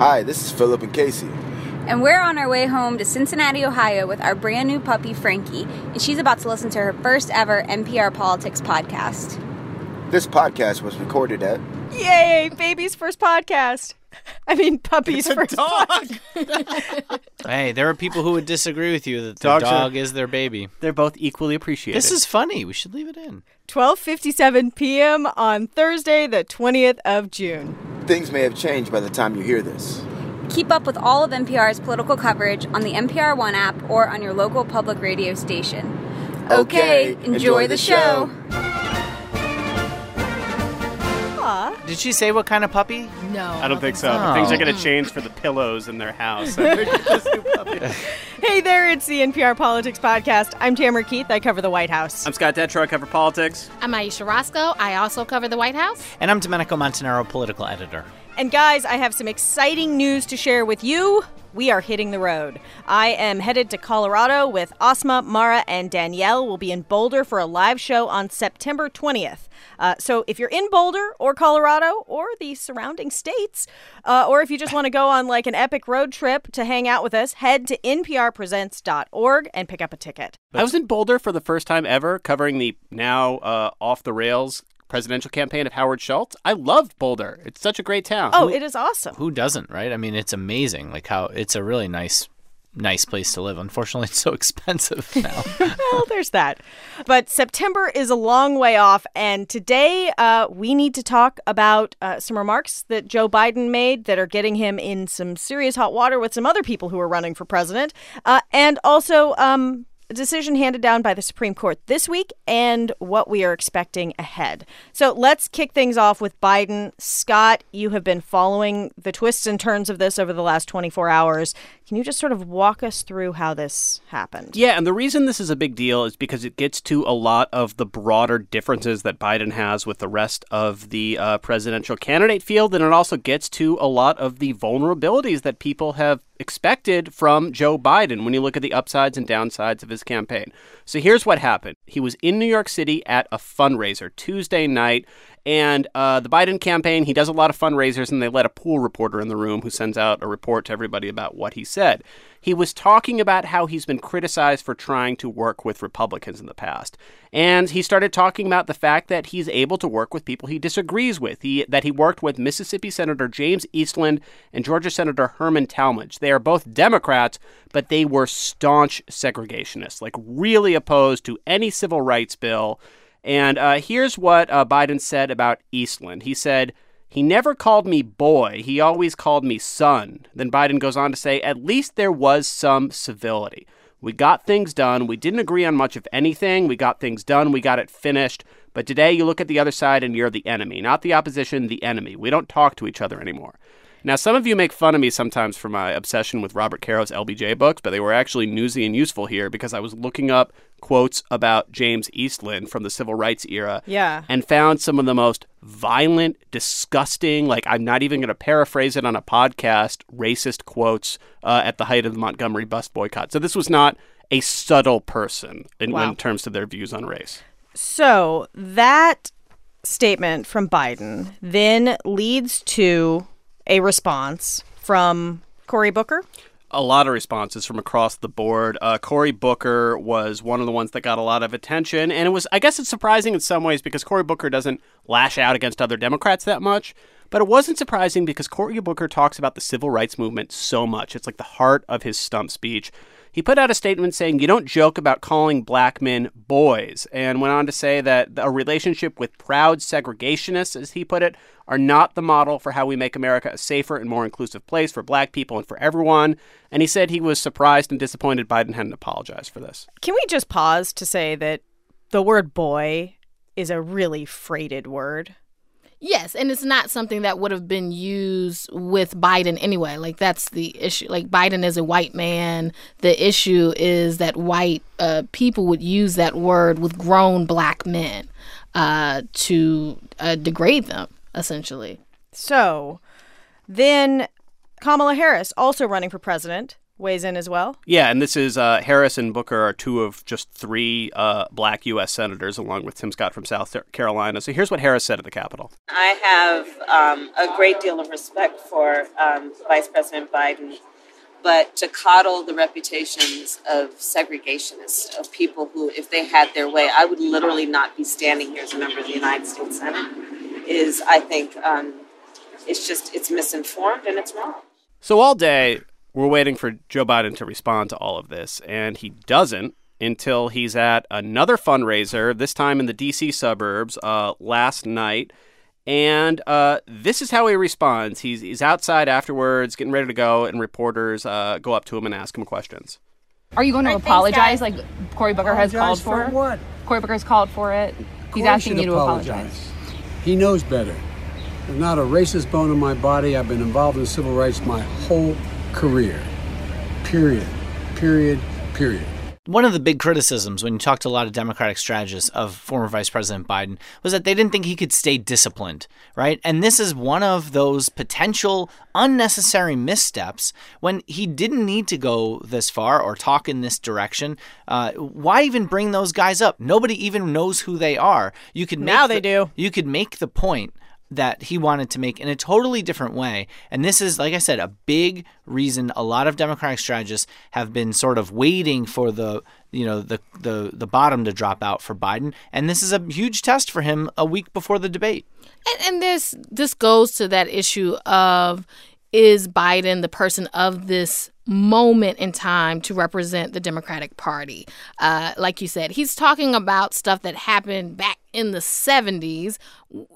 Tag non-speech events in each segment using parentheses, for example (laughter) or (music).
Hi, this is Philip and Casey. And we're on our way home to Cincinnati, Ohio with our brand new puppy, Frankie, and she's about to listen to her first ever NPR Politics podcast. This podcast was recorded at Yay, baby's first podcast. (laughs) I mean, puppies It's a dog. (laughs) Hey, there are people who would disagree with you that the Dogs are- dog is their baby. They're both equally appreciated. This is funny. We should leave it in. 12:57 p.m. on Thursday, the 20th of June. Things may have changed by the time you hear this. Keep up with all of NPR's political coverage on the NPR One app or on your local public radio station. Okay, enjoy, the, show. Aw. Did she say what kind of puppy? No. I don't think so. so. Things are Oh. going to change for the pillows in their house. after we get this new puppy. (laughs) Hey there, it's the NPR Politics Podcast. I'm Tamara Keith. I cover the White House. I'm Scott Detrow. I cover politics. I'm Ayesha Rascoe. I also cover the White House. And I'm Domenico Montanaro, political editor. And guys, I have some exciting news to share with you. We are hitting the road. I am headed to Colorado with Asma, Mara, and Danielle. We'll be in Boulder for a live show on September 20th. Uh, so if you're in Boulder or Colorado or the surrounding states, uh, or if you just want to go on like an epic road trip to hang out with us, head to nprpresents.org and pick up a ticket. I was in Boulder for the first time ever, covering the now uh, off the rails presidential campaign of Howard Schultz. I loved Boulder. It's such a great town. Oh, it is awesome. Who doesn't, right? I mean, it's amazing. Like how it's a really nice, nice place to live. Unfortunately, (laughs) it's so expensive (laughs) now. well, there's that. But September is a long way off, and today uh, we need to talk about uh, some remarks that Joe Biden made that are getting him in some serious hot water with some other people who are running for president, uh, and also um, a decision handed down by the Supreme Court this week and what we are expecting ahead. So let's kick things off with Biden. Scott, you have been following the twists and turns of this over the last 24 hours. Can you just sort of walk us through how this happened? Yeah, and the reason this is a big deal is because it gets to a lot of the broader differences that Biden has with the rest of the uh, presidential candidate field, and it also gets to a lot of the vulnerabilities that people have expected from Joe Biden when you look at the upsides and downsides of his campaign. So here's what happened he was in New York City at a fundraiser Tuesday night. And uh, the Biden campaign, he does a lot of fundraisers, and they let a pool reporter in the room who sends out a report to everybody about what he said. He was talking about how he's been criticized for trying to work with Republicans in the past. And he started talking about the fact that he's able to work with people he disagrees with. He, that he worked with Mississippi Senator James Eastland and Georgia Senator Herman Talmadge. They are both Democrats, but they were staunch segregationists, like really opposed to any civil rights bill. And uh, here's what uh, Biden said about Eastland. He said, he never called me boy, he always called me son. Then Biden goes on to say, at least there was some civility. We got things done. We didn't agree on much of anything. We got things done. We got it finished. But today you look at the other side and you're the enemy, not the opposition, the enemy. We don't talk to each other anymore. Now, some of you make fun of me sometimes for my obsession with Robert Caro's LBJ books, but they were actually newsy and useful here because I was looking up quotes about James Eastland from the civil rights era Yeah. and found some of the most violent, disgusting, like I'm not even going to paraphrase it on a podcast, racist quotes uh, at the height of the Montgomery bus boycott. So this was not a subtle person in, Wow. in terms of their views on race. So that statement from Biden then leads to a response from Cory Booker. a lot of responses from across the board. Uh, Cory Booker was one of the ones that got a lot of attention, and it was, I guess, it's surprising in some ways because Cory Booker doesn't lash out against other Democrats that much. But it wasn't surprising because Cory Booker talks about the civil rights movement so much. It's like the heart of his stump speech. He put out a statement saying, You don't joke about calling black men boys, and went on to say that a relationship with proud segregationists, as he put it, are not the model for how we make America a safer and more inclusive place for black people and for everyone. And he said he was surprised and disappointed Biden hadn't apologized for this. Can we just pause to say that the word boy is a really freighted word? Yes, and it's not something that would have been used with Biden anyway. Like that's the issue. Like Biden is a white man. The issue is that white uh, people would use that word with grown black men uh, to uh, degrade them, essentially. So then Kamala Harris, also running for president, weighs in as well. Yeah, and this is uh, Harris and Booker are two of just three uh, black U.S. senators, along with Tim Scott from South Carolina. So here's what Harris said at the Capitol. I have um, a great deal of respect for um, Vice President Biden, but to coddle the reputations of segregationists, of people who, if they had their way, I would literally not be standing here as a member of the United States Senate, is, I think, um, it's just, it's misinformed and it's wrong. So all day, we're waiting for Joe Biden to respond to all of this, and he doesn't until he's at another fundraiser, this time in the D.C. suburbs, uh, last night. And uh, this is how he responds. He's, he's outside afterwards, getting ready to go, and reporters uh, go up to him and ask him questions. Are you going to apologize like Cory Booker has called for? for? what? Cory Booker has called for it. He's Cory asking you to apologize. He knows better. There's not a racist bone in my body. I've been involved in civil rights my whole career. Period. Period. Period. One of the big criticisms when you talk to a lot of Democratic strategists of former Vice President Biden was that they didn't think he could stay disciplined, right? And this is one of those potential unnecessary missteps when he didn't need to go this far or talk in this direction. Uh, why even bring those guys up? Nobody even knows who they are. You could Now they the- do. You could make the point that he wanted to make in a totally different way. And this is, like I said, a big reason a lot of Democratic strategists have been sort of waiting for the you know the the the bottom to drop out for Biden. And this is a huge test for him a week before the debate. And, and this this goes to that issue of is Biden the person of this moment in time to represent the Democratic Party? Uh, like you said, he's talking about stuff that happened back in the 70s.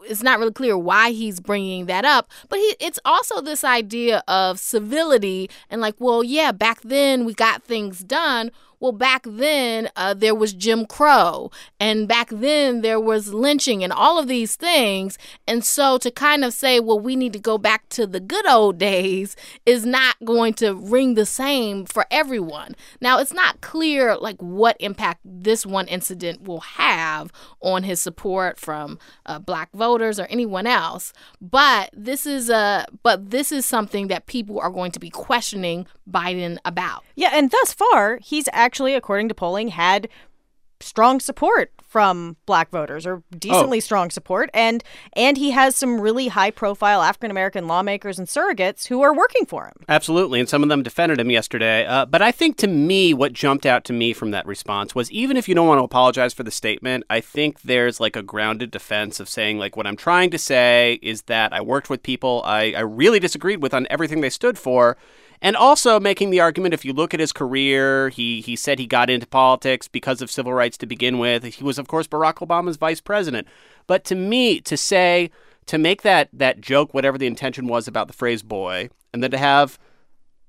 It's not really clear why he's bringing that up, but he, it's also this idea of civility and like, well, yeah, back then we got things done. Well, back then uh, there was Jim Crow, and back then there was lynching, and all of these things. And so to kind of say, well, we need to go back to the good old days is not going to ring the same for everyone. Now, it's not clear like what impact this one incident will have on his support from uh, black voters or anyone else. But this is a but this is something that people are going to be questioning Biden about. Yeah, and thus far, he's actually, according to polling, had strong support from black voters or decently strong support and and he has some really high profile African American lawmakers and surrogates who are working for him. Absolutely, and some of them defended him yesterday. Uh, but I think to me, what jumped out to me from that response was even if you don't want to apologize for the statement, I think there's like a grounded defense of saying, like, what I'm trying to say is that I worked with people I, I really disagreed with on everything they stood for. And also making the argument if you look at his career, he, he said he got into politics because of civil rights to begin with. He was, of course, Barack Obama's vice president. But to me, to say, to make that, that joke, whatever the intention was about the phrase boy, and then to have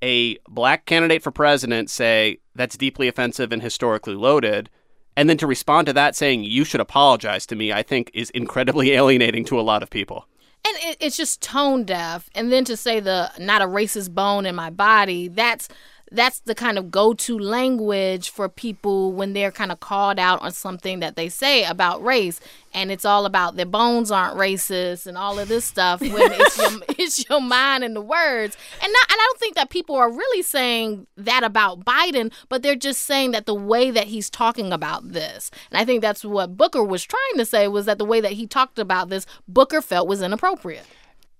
a black candidate for president say that's deeply offensive and historically loaded, and then to respond to that saying you should apologize to me, I think is incredibly (laughs) alienating to a lot of people. And it, it's just tone deaf. And then to say the not a racist bone in my body, that's that's the kind of go-to language for people when they're kind of called out on something that they say about race. And it's all about their bones aren't racist and all of this stuff when it's your (laughs) (laughs) it's your mind and the words. And not and I don't think that people are really saying that about Biden but they're just saying that the way that he's talking about this. And I think that's what Booker was trying to say was that the way that he talked about this Booker felt was inappropriate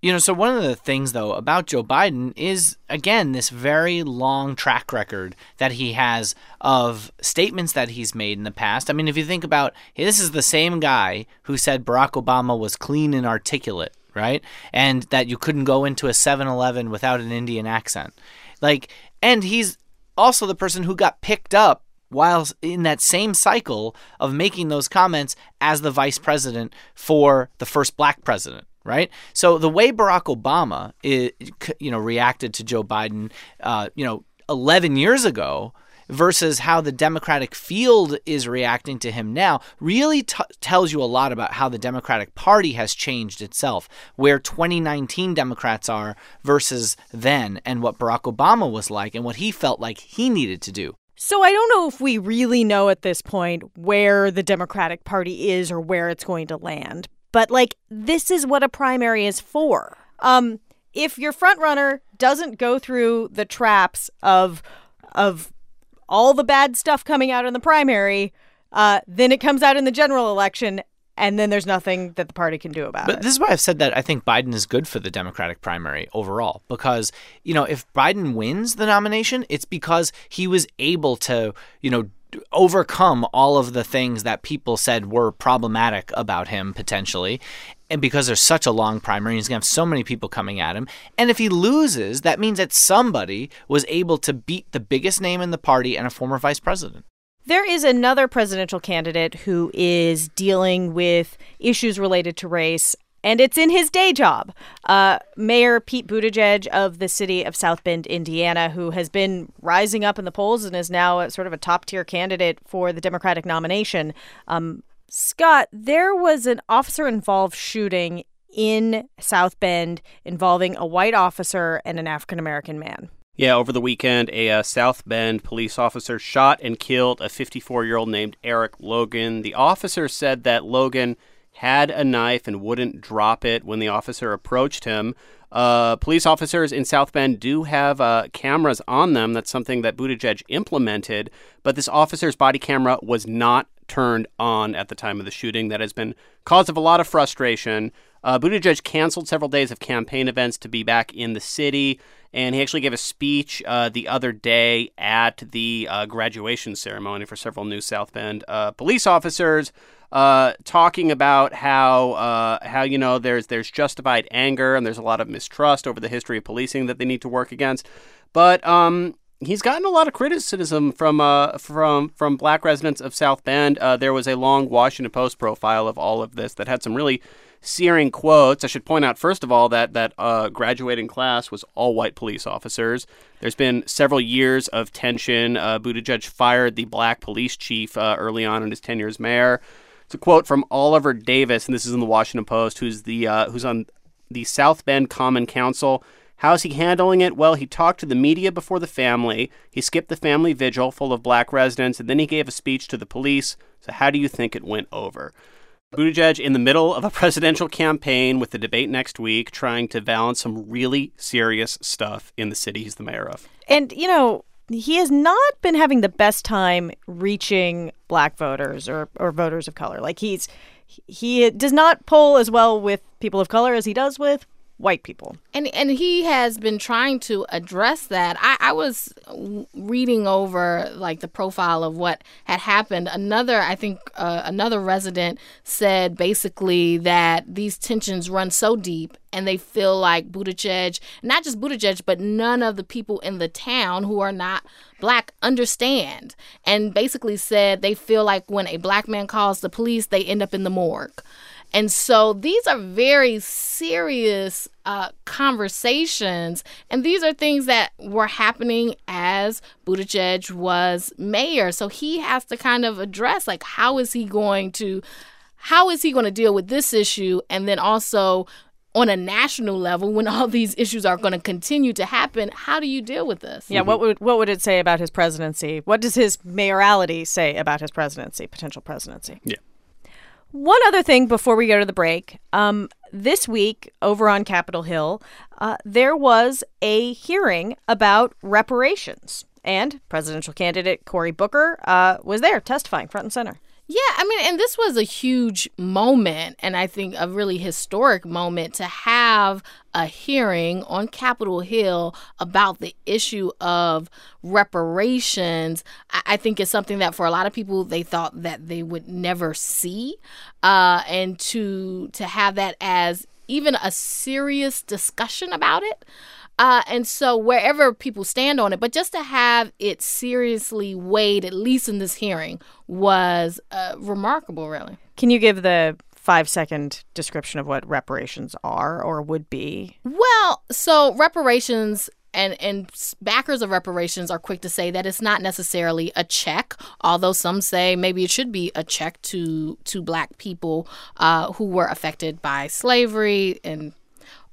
You know, so one of the things though about Joe Biden is again this very long track record that he has of statements that he's made in the past. I mean, if you think about this is the same guy who said Barack Obama was clean and articulate, right? And that you couldn't go into a 7-Eleven without an Indian accent. Like and he's also the person who got picked up while in that same cycle of making those comments as the vice president for the first black president right? So the way Barack Obama, i- you know, reacted to Joe Biden, uh, you know, 11 years ago versus how the Democratic field is reacting to him now really t- tells you a lot about how the Democratic Party has changed itself, where 2019 Democrats are versus then, and what Barack Obama was like and what he felt like he needed to do. So I don't know if we really know at this point where the Democratic Party is or where it's going to land. But like this is what a primary is for. Um if your front runner doesn't go through the traps of of all the bad stuff coming out in the primary, uh, then it comes out in the general election, and then there's nothing that the party can do about But it. But this is why I've said that I think Biden is good for the Democratic primary overall because, you know, if Biden wins the nomination, it's because he was able to, you know, overcome all of the things that people said were problematic about him potentially. And because there's such a long primary, he's going to have so many people coming at him. And if he loses, that means that somebody was able to beat the biggest name in the party and a former vice president. There is another presidential candidate who is dealing with issues related to race, and it's in his day job. Uh, Mayor Pete Buttigieg of the city of South Bend, Indiana, who has been rising up in the polls and is now sort of a top tier candidate for the Democratic nomination. Um, Scott, there was an officer involved shooting in South Bend involving a white officer and an African American man. Yeah, over the weekend, a uh, South Bend police officer shot and killed a 54 year old named Eric Logan. The officer said that Logan had a knife and wouldn't drop it when the officer approached him. Uh, police officers in South Bend do have uh, cameras on them. That's something that Buttigieg implemented, but this officer's body camera was not turned on at the time of the shooting. That has been cause of a lot of frustration. Uh, Buttigieg canceled several days of campaign events to be back in the city, and he actually gave a speech uh, the other day at the uh, graduation ceremony for several new South Bend uh, police officers, uh, talking about how uh, how you know there's there's justified anger and there's a lot of mistrust over the history of policing that they need to work against, but um, he's gotten a lot of criticism from uh, from from black residents of South Bend. Uh, there was a long Washington Post profile of all of this that had some really searing quotes. I should point out first of all that that uh, graduating class was all white police officers. There's been several years of tension. Uh, Buttigieg fired the black police chief uh, early on in his tenure as mayor. It's a quote from Oliver Davis, and this is in the Washington Post, who's the uh, who's on the South Bend Common Council. How's he handling it? Well, he talked to the media before the family. He skipped the family vigil full of black residents, and then he gave a speech to the police. So, how do you think it went over? Buttigieg in the middle of a presidential campaign with the debate next week, trying to balance some really serious stuff in the city he's the mayor of. And, you know, he has not been having the best time reaching black voters or, or voters of color. Like he's he does not poll as well with people of color as he does with white people. And and he has been trying to address that. I, I was reading over like the profile of what had happened. Another, I think, uh, another resident said basically that these tensions run so deep, and they feel like Buttigieg, not just Buttigieg, but none of the people in the town who are not black understand. And basically said they feel like when a black man calls the police, they end up in the morgue. And so these are very serious uh, conversations. And these are things that were happening as Buttigieg was mayor. So he has to kind of address like, how is he going to. How is he going to deal with this issue? And then also on a national level, when all these issues are going to continue to happen, how do you deal with this? Yeah, what would what would it say about his presidency? What does his mayoralty say about his presidency, potential presidency? Yeah. One other thing before we go to the break. Um, this week over on Capitol Hill, uh, there was a hearing about reparations, and presidential candidate Cory Booker uh, was there testifying front and center. Yeah, I mean, and this was a huge moment, and I think a really historic moment to have a hearing on Capitol Hill about the issue of reparations. I, think is something that for a lot of people they thought that they would never see, uh, and to to have that as even a serious discussion about it. Uh, and so wherever people stand on it, but just to have it seriously weighed, at least in this hearing, was uh, remarkable, really. Can you give the five second description of what reparations are or would be? Well, so reparations and and backers of reparations are quick to say that it's not necessarily a check, although some say maybe it should be a check to to black people uh, who were affected by slavery and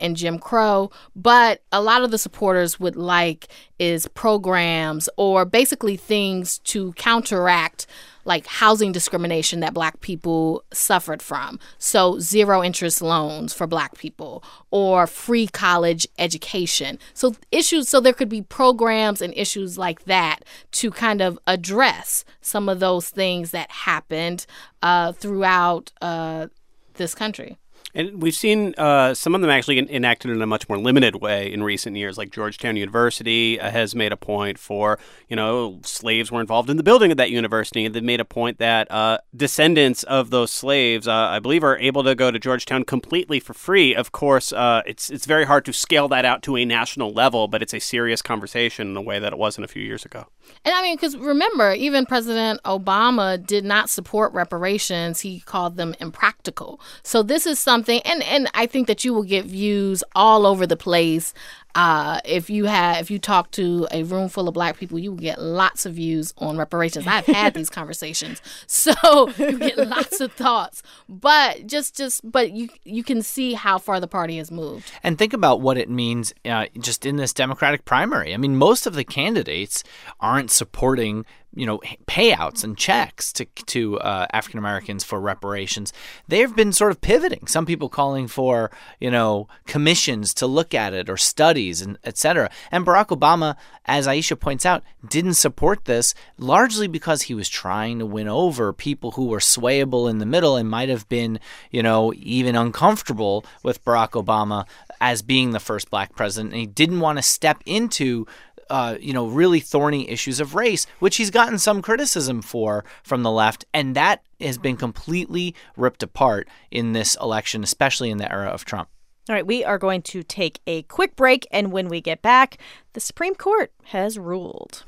and Jim Crow. But a lot of the supporters would like is programs or basically things to counteract like housing discrimination that black people suffered from. So, zero interest loans for black people or free college education. So, issues, so there could be programs and issues like that to kind of address some of those things that happened uh, throughout uh, this country. And we've seen uh, some of them actually enacted in a much more limited way in recent years. Like Georgetown University uh, has made a point for, you know, slaves were involved in the building of that university. And they made a point that uh, descendants of those slaves, uh, I believe, are able to go to Georgetown completely for free. Of course, uh, it's it's very hard to scale that out to a national level, but it's a serious conversation in a way that it wasn't a few years ago. And I mean, because remember, even President Obama did not support reparations. He called them impractical. So this is something, and and I think that you will get views all over the place. Uh, if you have, if you talk to a room full of black people, you will get lots of views on reparations. I've had these (laughs) conversations, so you get lots of thoughts. But just, just, but you you can see how far the party has moved. And think about what it means uh, just in this Democratic primary. I mean, most of the candidates aren't supporting you know payouts and checks to to uh, African Americans for reparations. They've been sort of pivoting. Some people calling for you know commissions to look at it or studies and etc. And Barack Obama, as Ayesha points out, didn't support this largely because he was trying to win over people who were swayable in the middle and might have been you know even uncomfortable with Barack Obama as being the first black president. And he didn't want to step into uh, you know, really thorny issues of race, which he's gotten some criticism for from the left, and that has been completely ripped apart in this election, especially in the era of Trump. All right, we are going to take a quick break, and when we get back, the Supreme Court has ruled.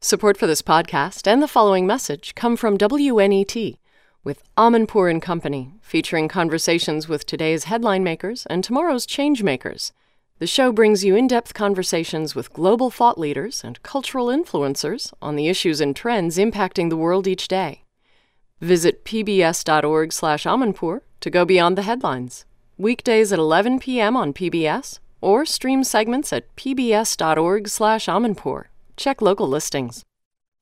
Support for this podcast and the following message come from WNET with Amanpour and Company, featuring conversations with today's headline makers and tomorrow's change makers. The show brings you in depth conversations with global thought leaders and cultural influencers on the issues and trends impacting the world each day. Visit pbs.org slash Amanpour to go beyond the headlines. Weekdays at 11 p.m. on PBS or stream segments at pbs.org slash Amanpour. Check local listings.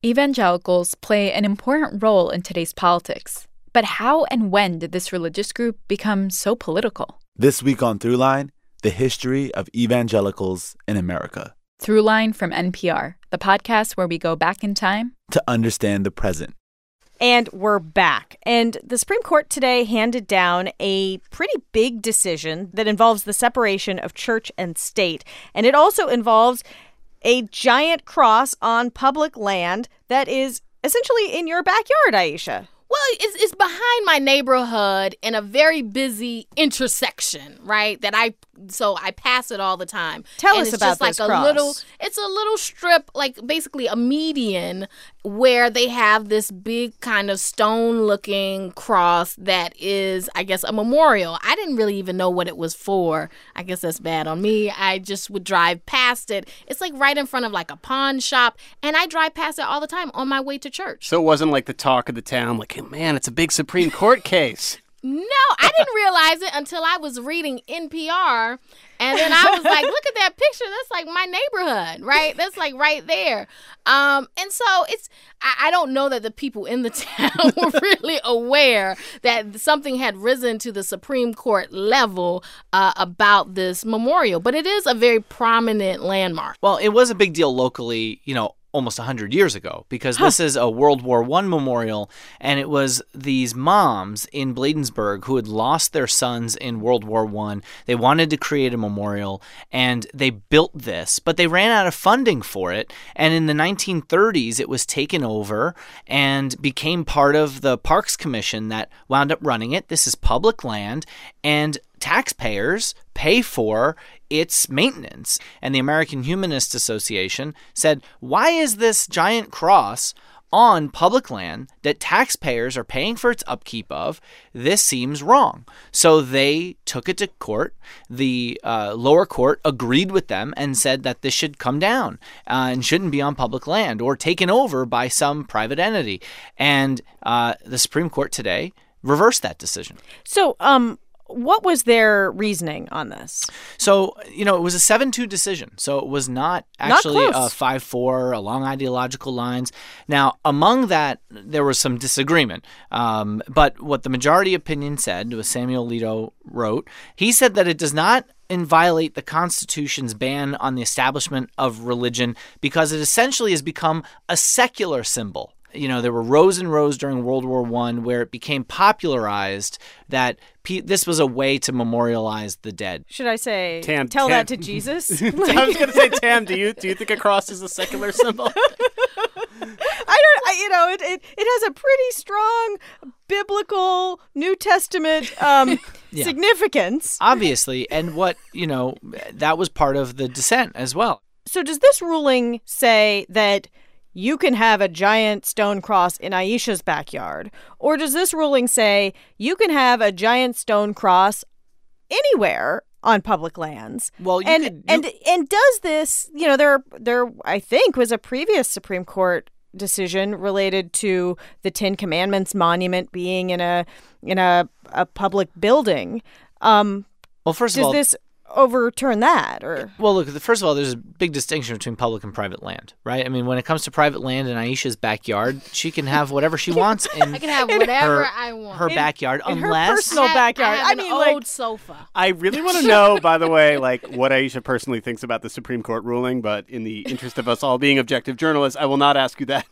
Evangelicals play an important role in today's politics. But how and when did this religious group become so political? This week on Throughline, the history of evangelicals in America. Throughline from NPR, the podcast where we go back in time to understand the present. And we're back. And the Supreme Court today handed down a pretty big decision that involves the separation of church and state. And it also involves a giant cross on public land that is essentially in your backyard, Ayesha. Well, it's, it's behind my neighborhood in a very busy intersection, right? That I so I pass it all the time. Tell and us it's about just like this a cross. little. It's a little strip, like basically a median, where they have this big kind of stone-looking cross that is, I guess, a memorial. I didn't really even know what it was for. I guess that's bad on me. I just would drive past it. It's like right in front of like a pawn shop, and I drive past it all the time on my way to church. So it wasn't like the talk of the town, like, hey, man, it's a big Supreme Court case. No, I didn't (laughs) realize it until I was reading NPR. And then I was like, look at that picture. That's like my neighborhood, right? That's like right there. Um, and so it's, I, I don't know that the people in the (laughs) town were really aware that something had risen to the Supreme Court level uh, about this memorial, but it is a very prominent landmark. Well, it was a big deal locally, you know, almost 100 years ago because this is a World War I memorial and it was these moms in Bladensburg who had lost their sons in World War I. They wanted to create a memorial and they built this, but they ran out of funding for it and in the 1930s it was taken over and became part of the Parks Commission that wound up running it. This is public land and taxpayers pay for its maintenance. And the American Humanist Association said, Why is this giant cross on public land that taxpayers are paying for its upkeep of? This seems wrong. So they took it to court. The uh, lower court agreed with them and said that this should come down uh, and shouldn't be on public land or taken over by some private entity. And uh, the Supreme Court today reversed that decision. So, um, what was their reasoning on this? So, you know, it was a 7 2 decision. So it was not Not actually close. a 5 4 along ideological lines. Now, among that, there was some disagreement. Um, but what the majority opinion said, was Samuel Alito wrote, he said that it does not and violate the Constitution's ban on the establishment of religion because it essentially has become a secular symbol. You know, there were rows and rows during World War One where it became popularized that pe- this was a way to memorialize the dead. Should I say Tam- tell Tam- that to Jesus? (laughs) (laughs) I was going to say, Tam, do you do you think a cross is a secular symbol? (laughs) I don't. I, you know, it, it it has a pretty strong biblical New Testament um, Yeah. significance. Obviously, and what, you know, that was part of the dissent as well. So does this ruling say that you can have a giant stone cross in Ayesha's backyard, or does this ruling say you can have a giant stone cross anywhere? On public lands. Well, you and could- you- and and does this? You know, there there I think was a previous Supreme Court decision related to the Ten Commandments monument being in a in a a public building. Um, Well, first of does all, this overturn that or? Well, look, first of all, there's a big distinction between public and private land, right? I mean, when it comes to private land in Ayesha's backyard, she can have whatever she (laughs) wants in (laughs) I can have whatever her, I want. her backyard, in her unless personal I have- backyard. I, have I an mean, old like- sofa. I really want to (laughs) know, by the way, like what Ayesha personally thinks about the Supreme Court ruling, but in the interest of us all being objective journalists, I will not ask you that.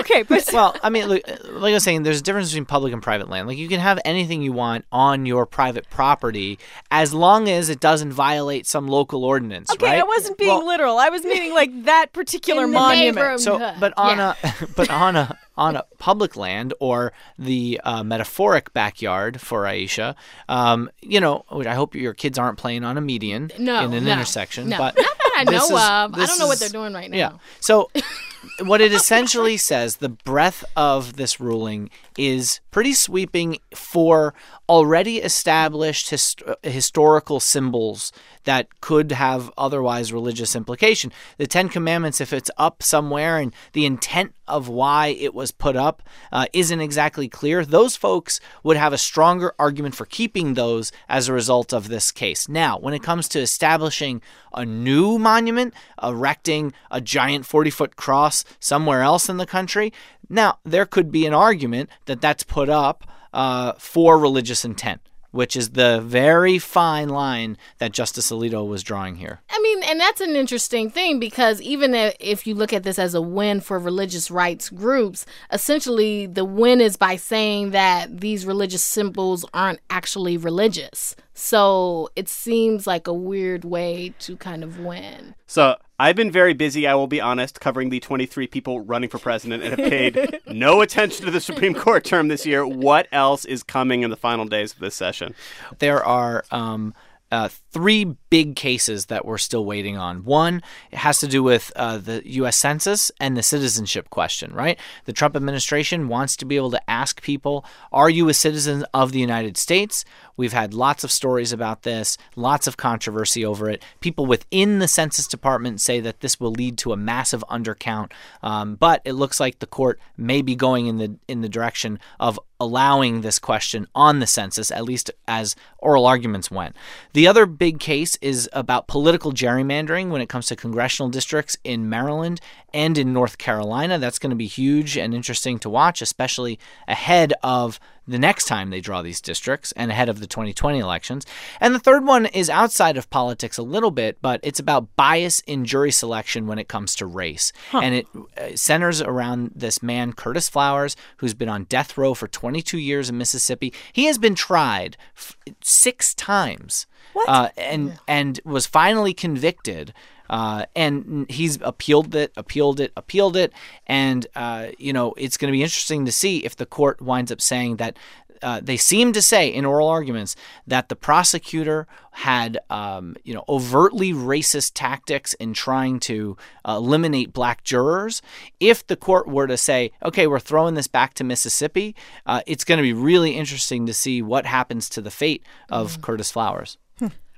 Okay, but (laughs) well, I mean, look, like I was saying, there's a difference between public and private land. Like you can have anything you want on your private property as long as it doesn't violate some local ordinance, Okay, right? I wasn't being Well, literal. I was meaning like that particular monument. So, but on a (laughs) but on a on a public land or the uh, metaphoric backyard for Ayesha, um, you know, which I hope your kids aren't playing on a median No, in an no, intersection. no. But Not that I know is- of. I don't know what they're doing right now. Yeah. So, (laughs) what it essentially says, the breadth of this ruling is pretty sweeping for already established hist- historical symbols that could have otherwise religious implication. The Ten Commandments, if it's up somewhere and the intent of why it was put up uh, isn't exactly clear, those folks would have a stronger argument for keeping those as a result of this case. Now, when it comes to establishing a new monument, erecting a giant 40 foot cross somewhere else in the country, now there could be an argument that that's put up uh, for religious intent. Which is the very fine line that Justice Alito was drawing here. I mean, and that's an interesting thing because even if- if you look at this as a win for religious rights groups, essentially the win is by saying that these religious symbols aren't actually religious. So it seems like a weird way to kind of win. so I've been very busy, I will be honest, covering the 23 people running for president and have paid (laughs) no attention to the Supreme Court term this year. What else is coming in the final days of this session? There are um, uh, three big cases that we're still waiting on. One it has to do with uh, the U.S. Census and the citizenship question, right? The Trump administration wants to be able to ask people, Are you a citizen of the United States? We've had lots of stories about this, lots of controversy over it. People within the Census Department say that this will lead to a massive undercount, um, but it looks like the court may be going in the in the direction of allowing this question on the census, at least as oral arguments went. The other big case is about political gerrymandering when it comes to congressional districts in Maryland and in North Carolina. That's going to be huge and interesting to watch, especially ahead of the next time they draw these districts and ahead of the 2020 elections. And the third one is outside of politics a little bit, but it's about bias in jury selection when it comes to race. And it uh, centers around this man, Curtis Flowers, who's been on death row for 22 years in Mississippi. He has been tried f- six times. Uh, and and was finally convicted uh, and he's appealed it, appealed it, appealed it, and uh, you know it's going to be interesting to see if the court winds up saying that. Uh, they seem to say in oral arguments that the prosecutor had, um, you know, overtly racist tactics in trying to uh, eliminate black jurors. If the court were to say, "Okay, we're throwing this back to Mississippi," uh, it's going to be really interesting to see what happens to the fate of Curtis Flowers.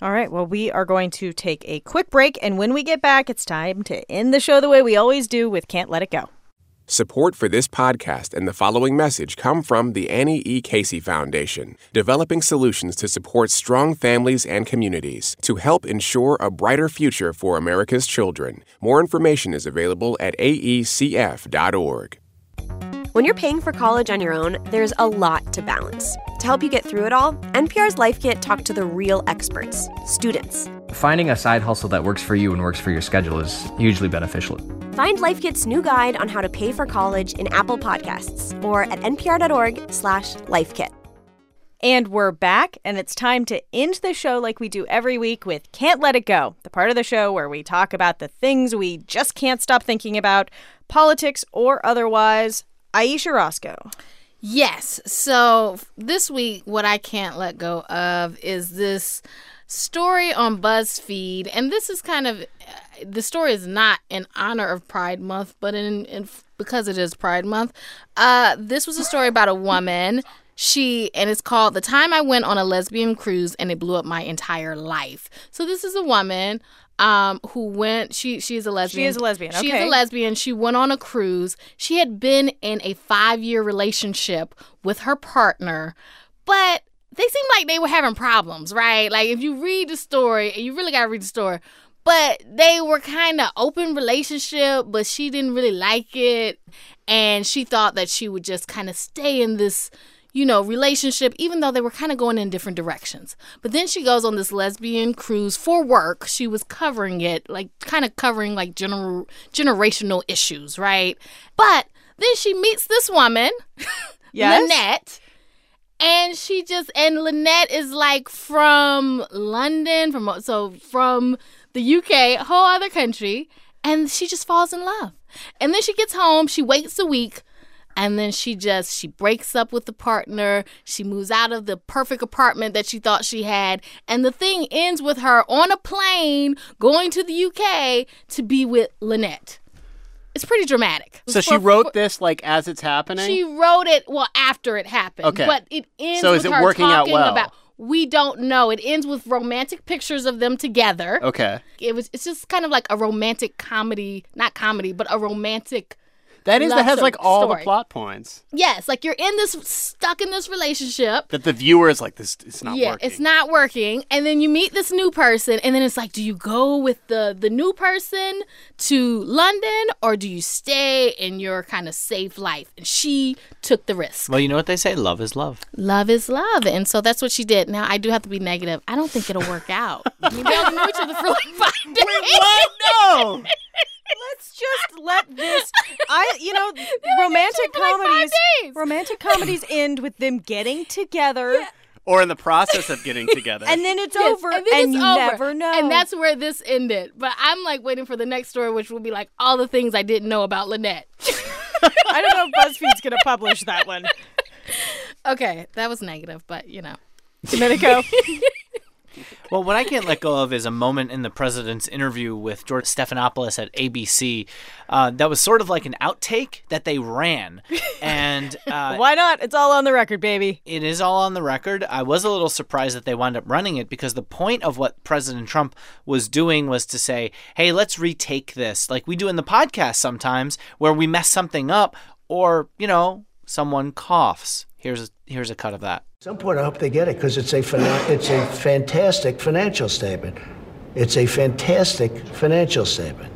All right. Well, we are going to take a quick break. And when we get back, it's time to end the show the way we always do with Can't Let It Go. Support for this podcast and the following message come from the Annie E. Casey Foundation, developing solutions to support strong families and communities to help ensure a brighter future for America's children. More information is available at aecf.org. When you're paying for college on your own, there's a lot to balance. To help you get through it all, NPR's Life Kit talked to the real experts, students. Finding a side hustle that works for you and works for your schedule is hugely beneficial. Find Life Kit's new guide on how to pay for college in Apple Podcasts or at npr.org slash lifekit. And we're back, and it's time to end the show like we do every week with Can't Let It Go, the part of the show where we talk about the things we just can't stop thinking about, politics or otherwise. Ayesha Rascoe. Yes. So this week, what I can't let go of is this story on BuzzFeed, and this is kind of the story is not in honor of Pride Month, but in, in because it is Pride Month. Uh, this was a story about a woman. She and it's called "The Time I Went on a Lesbian Cruise and It Blew Up My Entire Life." So this is a woman um, who went. She she is a lesbian. She is a lesbian. She is a lesbian. She went on a cruise. She had been in a five year relationship with her partner, but they seemed like they were having problems, right? Like if you read the story, and you really gotta read the story. But they were kind of open relationship, but she didn't really like it, and she thought that she would just kind of stay in this you know, relationship, even though they were kind of going in different directions. But then she goes on this lesbian cruise for work. She was covering it, like kind of covering like gener- generational issues, right? But then she meets this woman, (laughs) Yes? Lynette. And she just and Lynette is like from London, from so from the UK, a whole other country, and she just falls in love. And then she gets home, she waits a week, and then she just she breaks up with the partner she moves out of the perfect apartment that she thought she had and the thing ends with her on a plane going to the uk to be with lynette it's pretty dramatic So she For- wrote this like as it's happening. she wrote it well after it happened Okay. but it ends So is with it working out well? about we don't know it ends with romantic pictures of them together okay. it was it's just kind of like a romantic comedy not comedy but a romantic That is that has like all story. the plot points Yes, like you're in this stuck in this relationship. that the viewer is like this. It's not yeah, working. it's not working, and then you meet this new person, and then it's like, do you go with the the new person to London, or do you stay in your kind of safe life? And she took the risk. Well, you know what they say love is love. Love is love, and so that's what she did. Now I do have to be negative. I don't think it'll work out. I mean, they know each other for like five days. what? No. (laughs) Let's just let this. I, you know, (laughs) romantic for like comedies. romantic comedies end with them getting together, Or in the process of getting (laughs) together. and then it's Yes, over, and, then it's you over. never know. And that's where this ended. But I'm like waiting for the next story, which will be like all the things I didn't know about Lynette. (laughs) I don't know if BuzzFeed's gonna publish that one. Okay, that was negative, but you know. Domenico. Well, what I can't let go of is a moment in the president's interview with George Stephanopoulos at ABC uh, that was sort of like an outtake that they ran. And (laughs) uh, Why not? It's all on the record, baby. it is all on the record. I was a little surprised that they wound up running it because the point of what President Trump was doing was to say, hey, let's retake this, like we do in the podcast sometimes, where we mess something up or, you know, someone coughs. Here's a, here's a cut of that. At some point, I hope they get it because it's a it's a fantastic financial statement. It's a fantastic financial statement.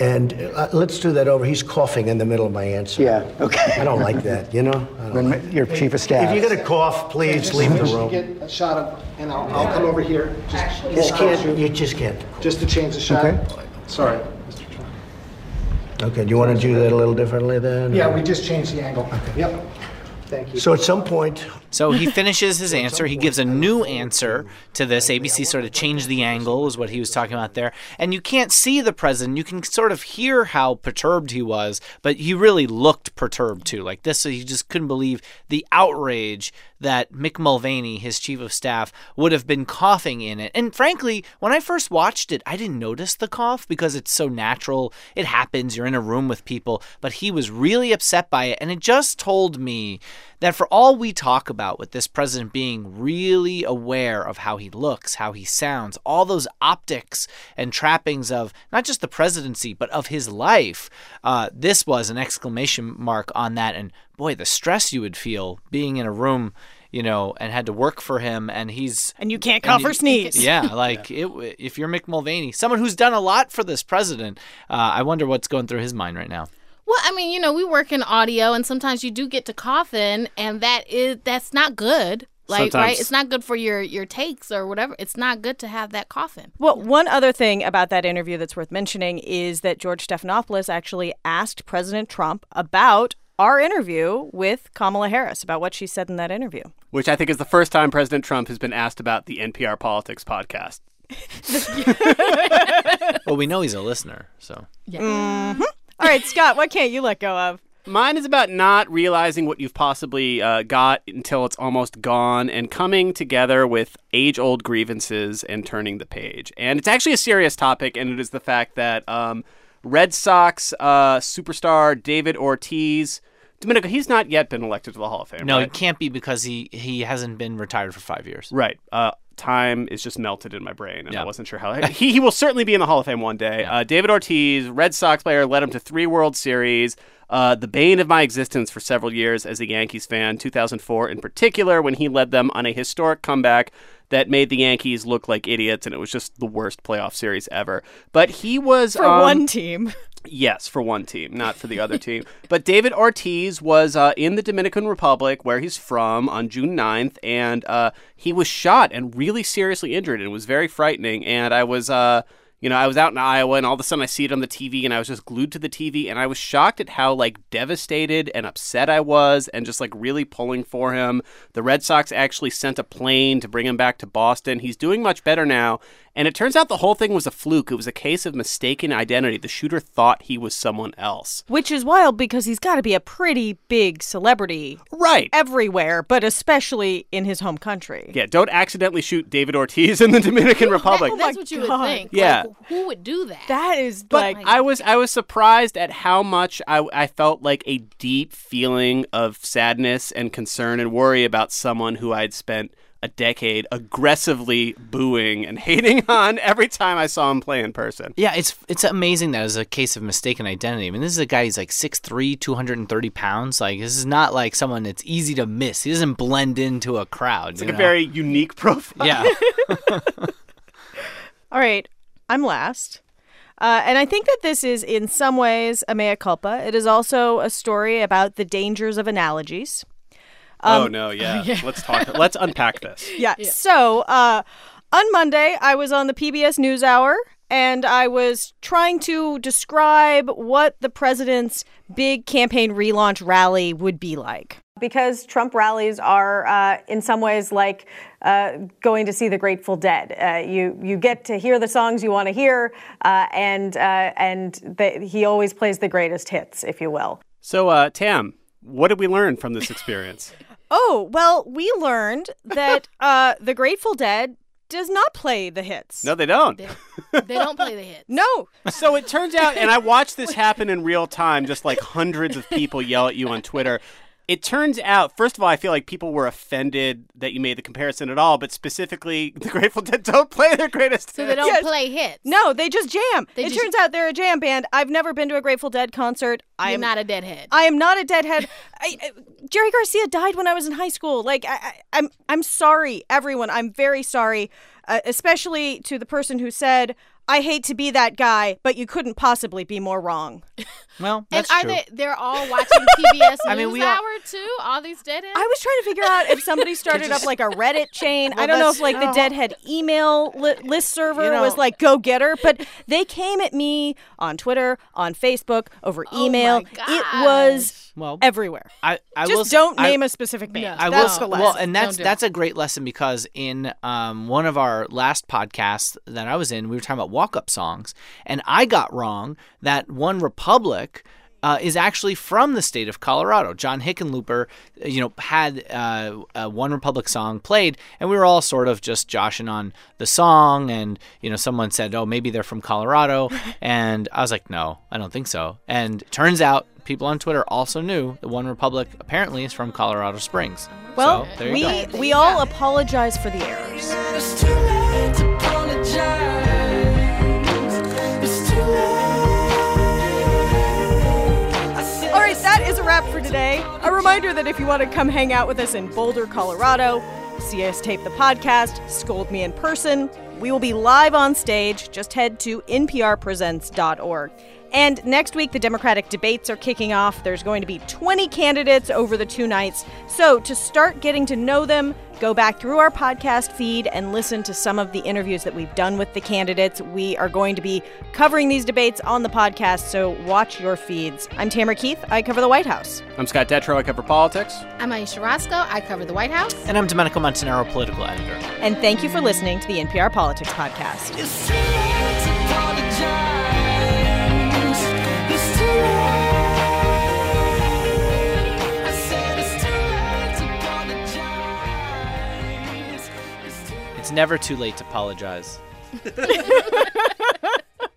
And uh, let's do that over. He's coughing in the middle of my answer. Yeah, okay. I don't like that, you know? I don't like- your chief of staff. If you're going to cough, please leave the room. Get a shot of, and I'll, I'll come over here. Just, Just can't, you just can't. just to change the shot. Okay. Sorry, Mr. Trump. Okay, do you want to do that a little differently then? Yeah, we just changed the angle. Okay. Yep. Thank you. So at some point, So he finishes his answer. He gives a new answer to this. ABC sort of changed the angle, is what he was talking about there. And you can't see the president. You can sort of hear how perturbed he was, but he really looked perturbed too. Like this, so he just couldn't believe the outrage that Mick Mulvaney, his chief of staff, would have been coughing in it. And frankly, when I first watched it, I didn't notice the cough because it's so natural. It happens. You're in a room with people. But he was really upset by it. And it just told me that for all we talk about with this president being really aware of how he looks, how he sounds, all those optics and trappings of not just the presidency, but of his life, uh, this was an exclamation mark on that. And boy, the stress you would feel being in a room you know, and had to work for him, and he's and you can't cough or sneeze. Yeah, (laughs) like It, if you're Mick Mulvaney, someone who's done a lot for this president, uh, I wonder what's going through his mind right now. Well, I mean, you know, we work in audio, and sometimes you do get to coughing, and that is that's not good. Like Sometimes. right, it's not good for your your takes or whatever. It's not good to have that coughing. Well, one other thing about that interview that's worth mentioning is that George Stephanopoulos actually asked President Trump about our interview with Kamala Harris about what she said in that interview. Which I think is the first time President Trump has been asked about the NPR Politics podcast. (laughs) (laughs) well, we know he's a listener, so. Yeah. Mm-hmm. All right, Scott, what can't you let go of? Mine is about not realizing what you've possibly uh, got until it's almost gone and coming together with age old grievances and turning the page. And it's actually a serious topic, and it is the fact that um, Red Sox uh, superstar David Ortiz. Domenico, he's not yet been elected to the Hall of Fame. No, right? he can't be because he he hasn't been retired for five years. Right. Uh, time is just melted in my brain, and Yeah. I wasn't sure how. (laughs) he, he will certainly be in the Hall of Fame one day. Uh, David Ortiz, Red Sox player, led him to three World Series. Uh, the bane of my existence for several years as a Yankees fan, 2004 in particular, when he led them on a historic comeback that made the Yankees look like idiots, and it was just the worst playoff series ever. But he was For um, one team. Yes, for one team, not for the other team. (laughs) But David Ortiz was uh, in the Dominican Republic, where he's from, on June 9th, and uh, he was shot and really seriously injured, and it was very frightening. And I was, uh, you know, I was out in Iowa, and all of a sudden I see it on the TV, and I was just glued to the TV, and I was shocked at how like devastated and upset I was, and just like really pulling for him. The Red Sox actually sent a plane to bring him back to Boston. He's doing much better now. And it turns out the whole thing was a fluke. It was a case of mistaken identity. The shooter thought he was someone else. Which is wild because he's got to be a pretty big celebrity. Right. Everywhere, but especially in his home country. Yeah, don't accidentally shoot David Ortiz in the (laughs) Dominican oh Republic. That's what you would think. Yeah. Like, who would do that? That is But like I was I was surprised at how much I, I felt like a deep feeling of sadness and concern and worry about someone who I'd spent a decade aggressively booing and hating (laughs) on every time I saw him play in person. Yeah, it's it's amazing that it's a case of mistaken identity. I mean, this is a guy who's like 6'3", 230 pounds. Like, this is not like someone that's easy to miss. He doesn't blend into a crowd. It's you like a very unique (laughs) profile. Yeah. (laughs) All right, I'm last. Uh, and I think that this is, in some ways, a mea culpa. It is also a story about the dangers of analogies. Oh Um, no, (laughs) yeah. Let's talk. Let's unpack this. (laughs) Yeah. So uh, on Monday, I was on the PBS NewsHour and I was trying to describe what the president's big campaign relaunch rally would be like. Because Trump rallies are, uh, in some ways, like uh, going to see the Grateful Dead. Uh, you you get to hear the songs you want to hear, uh, and uh, and the, he always plays the greatest hits, if you will. So, uh, Tam, what did we learn from this experience? (laughs) Oh well, we learned that (laughs) uh, the Grateful Dead does not play the hits. No, they don't. They don't play the hits. (laughs) No. So it turns out, and I watched this (laughs) happen in real time, just like hundreds of people yell at you on Twitter. It turns out, first of all, I feel like people were offended that you made the comparison at all, but specifically, (laughs) the Grateful Dead don't play their greatest So they don't Yes. play hits. No, they just jam. They it just- turns out they're a jam band. I've never been to a Grateful Dead concert. I You're am not a deadhead. I am not a deadhead. (laughs) I, I, Jerry Garcia died when I was in high school. Like I, I, I'm, I'm sorry, everyone. I'm very sorry, uh, especially to the person who said, "I hate to be that guy, but you couldn't possibly be more wrong." (laughs) Well, and that's are true. they? They're all watching PBS (laughs) I mean, News we all- Hour too. All these deadheads. I was trying to figure out if somebody (laughs) started just- up like a Reddit chain. I don't know if like the. Deadhead email li- list server You know- was like go getter, but they came at me on Twitter, on Facebook, over oh email. it was Well, everywhere. I, I Just will, don't I- name a specific band. I That's will. the lesson. Well, and that's that's a great lesson because in um, one of our last podcasts that I was in, we were talking about walk-up songs, and I got wrong that One Republic. Uh, is actually from the state of Colorado. John Hickenlooper, uh, you know, had uh, a One Republic song played, and we were all sort of just joshing on the song. And you know, someone said, "Oh, maybe they're from Colorado," (laughs) and I was like, "No, I don't think so." And turns out people on Twitter also knew that One Republic apparently is from Colorado Springs. Well, so, there you we go. we all apologize for the errors. All right, that is a wrap for today. A reminder that if you want to come hang out with us in Boulder, Colorado, see us tape the podcast, scold me in person, we will be live on stage. Just head to nprpresents.org. And next week, the Democratic debates are kicking off. There's going to be 20 candidates over the two nights. So, to start getting to know them, go back through our podcast feed and listen to some of the interviews that we've done with the candidates. We are going to be covering these debates on the podcast, so watch your feeds. I'm Tamara Keith. I cover the White House. I'm Scott Detrow. I cover politics. I'm Ayesha Rascoe. I cover the White House. And I'm Domenico Montanaro, political editor. And thank you for listening to the NPR Politics Podcast. It's never too late to apologize. (laughs)